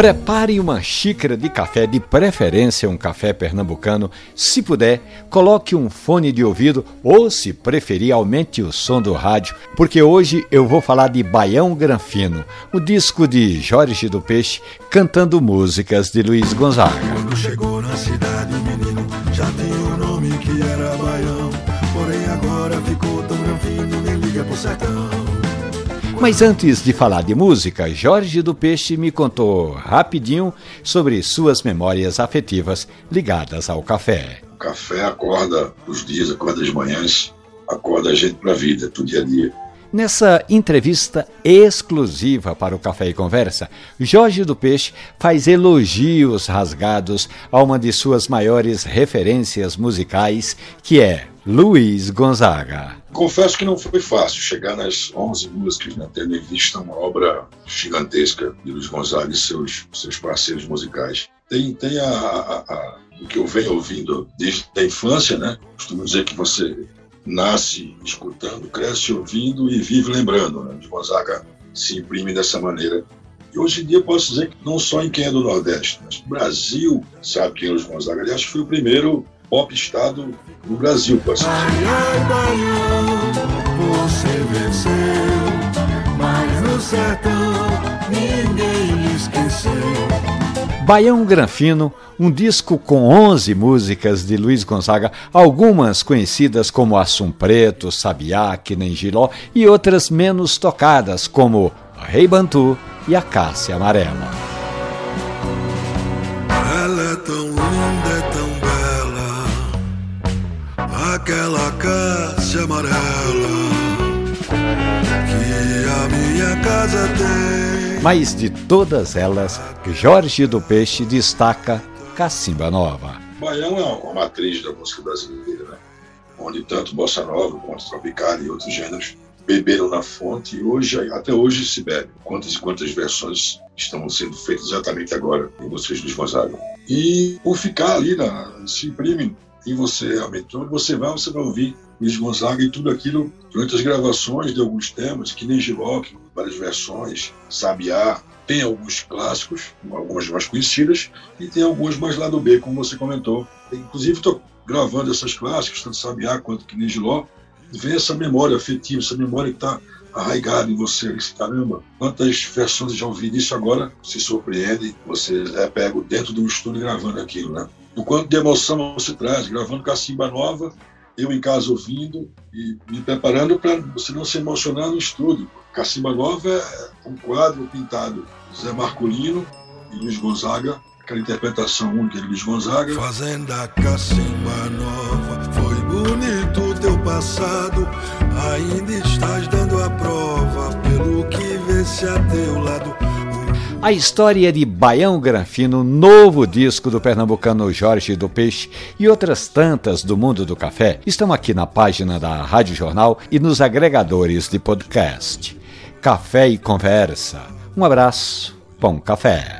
Prepare uma xícara de café, de preferência um café pernambucano. Se puder, coloque um fone de ouvido ou, se preferir, aumente o som do rádio, porque hoje eu vou falar de Baião Granfino, o disco de Jorge do Peixe cantando músicas de Luiz Gonzaga. Quando chegou na cidade, menino já tinha um nome que era Baião, porém agora ficou tão granfino, nem liga pro sertão. Mas antes de falar de música, Jorge do Peixe me contou rapidinho sobre suas memórias afetivas ligadas ao café. O café acorda os dias, acorda as manhãs, acorda a gente para a vida, do dia a dia. Nessa entrevista exclusiva para o Café e Conversa, Jorge do Peixe faz elogios rasgados a uma de suas maiores referências musicais, que é Luiz Gonzaga. Confesso que não foi fácil chegar nas 11 músicas, né? tendo em vista uma obra gigantesca de Luiz Gonzaga e seus, seus parceiros musicais. Tem, tem a, a, a, o que eu venho ouvindo desde a infância, né? Costumo dizer que você nasce escutando, cresce ouvindo e vive lembrando. Né? De Gonzaga se imprime dessa maneira. E hoje em dia posso dizer que não só em quem é do Nordeste, mas o Brasil sabe quem é o Gonzaga. Aliás, foi o primeiro pop estado no Brasil, posso dizer. Ai, ai, Baião, você venceu, mas no sertão ninguém esqueceu. Baião Granfino, um disco com 11 músicas de Luiz Gonzaga, algumas conhecidas como Assum Preto, Sabiá, Que Nem Giló e outras menos tocadas como Rei Bantu e A Cássia Amarela. Ela é tão linda, aquela Cássia Amarela que a minha casa tem. Mas de todas elas, Jorge do Peixe destaca Cacimba Nova. Baião é uma matriz da música brasileira, né? onde tanto bossa nova quanto tropical e outros gêneros beberam na fonte e hoje, até hoje se bebe. Quantas e quantas versões estão sendo feitas exatamente agora em músicas de Gonzaga. E por ficar ali, na, se imprime em você realmente. Onde você vai, você vai ouvir Luiz Gonzaga e tudo aquilo durante as gravações de alguns temas, que nem Giló, várias versões, Sabiá, tem alguns clássicos, algumas mais conhecidas, e tem algumas mais lá do B, como você comentou. Inclusive, estou gravando essas clássicas, tanto Sabiá quanto que nem Giló, vem essa memória afetiva, essa memória que está arraigada em você. Caramba, quantas versões já ouvi disso agora? Se surpreende, você é pego dentro do estúdio gravando aquilo, né? O quanto de emoção você traz, gravando Cacimba Nova, eu em casa ouvindo e me preparando para você não se emocionar no estúdio. Cacimba Nova é um quadro pintado Zé Marcolino e Luiz Gonzaga, aquela interpretação única de Luiz Gonzaga. Fazenda Cacimba Nova, foi bonito teu passado, ainda estás dando a prova pelo que vê-se a teu lado a história de Baião Granfino, novo disco do pernambucano Jorge do Peixe e outras tantas do mundo do café estão aqui na página da Rádio Jornal e nos agregadores de podcast. Café e Conversa. Um abraço, bom café.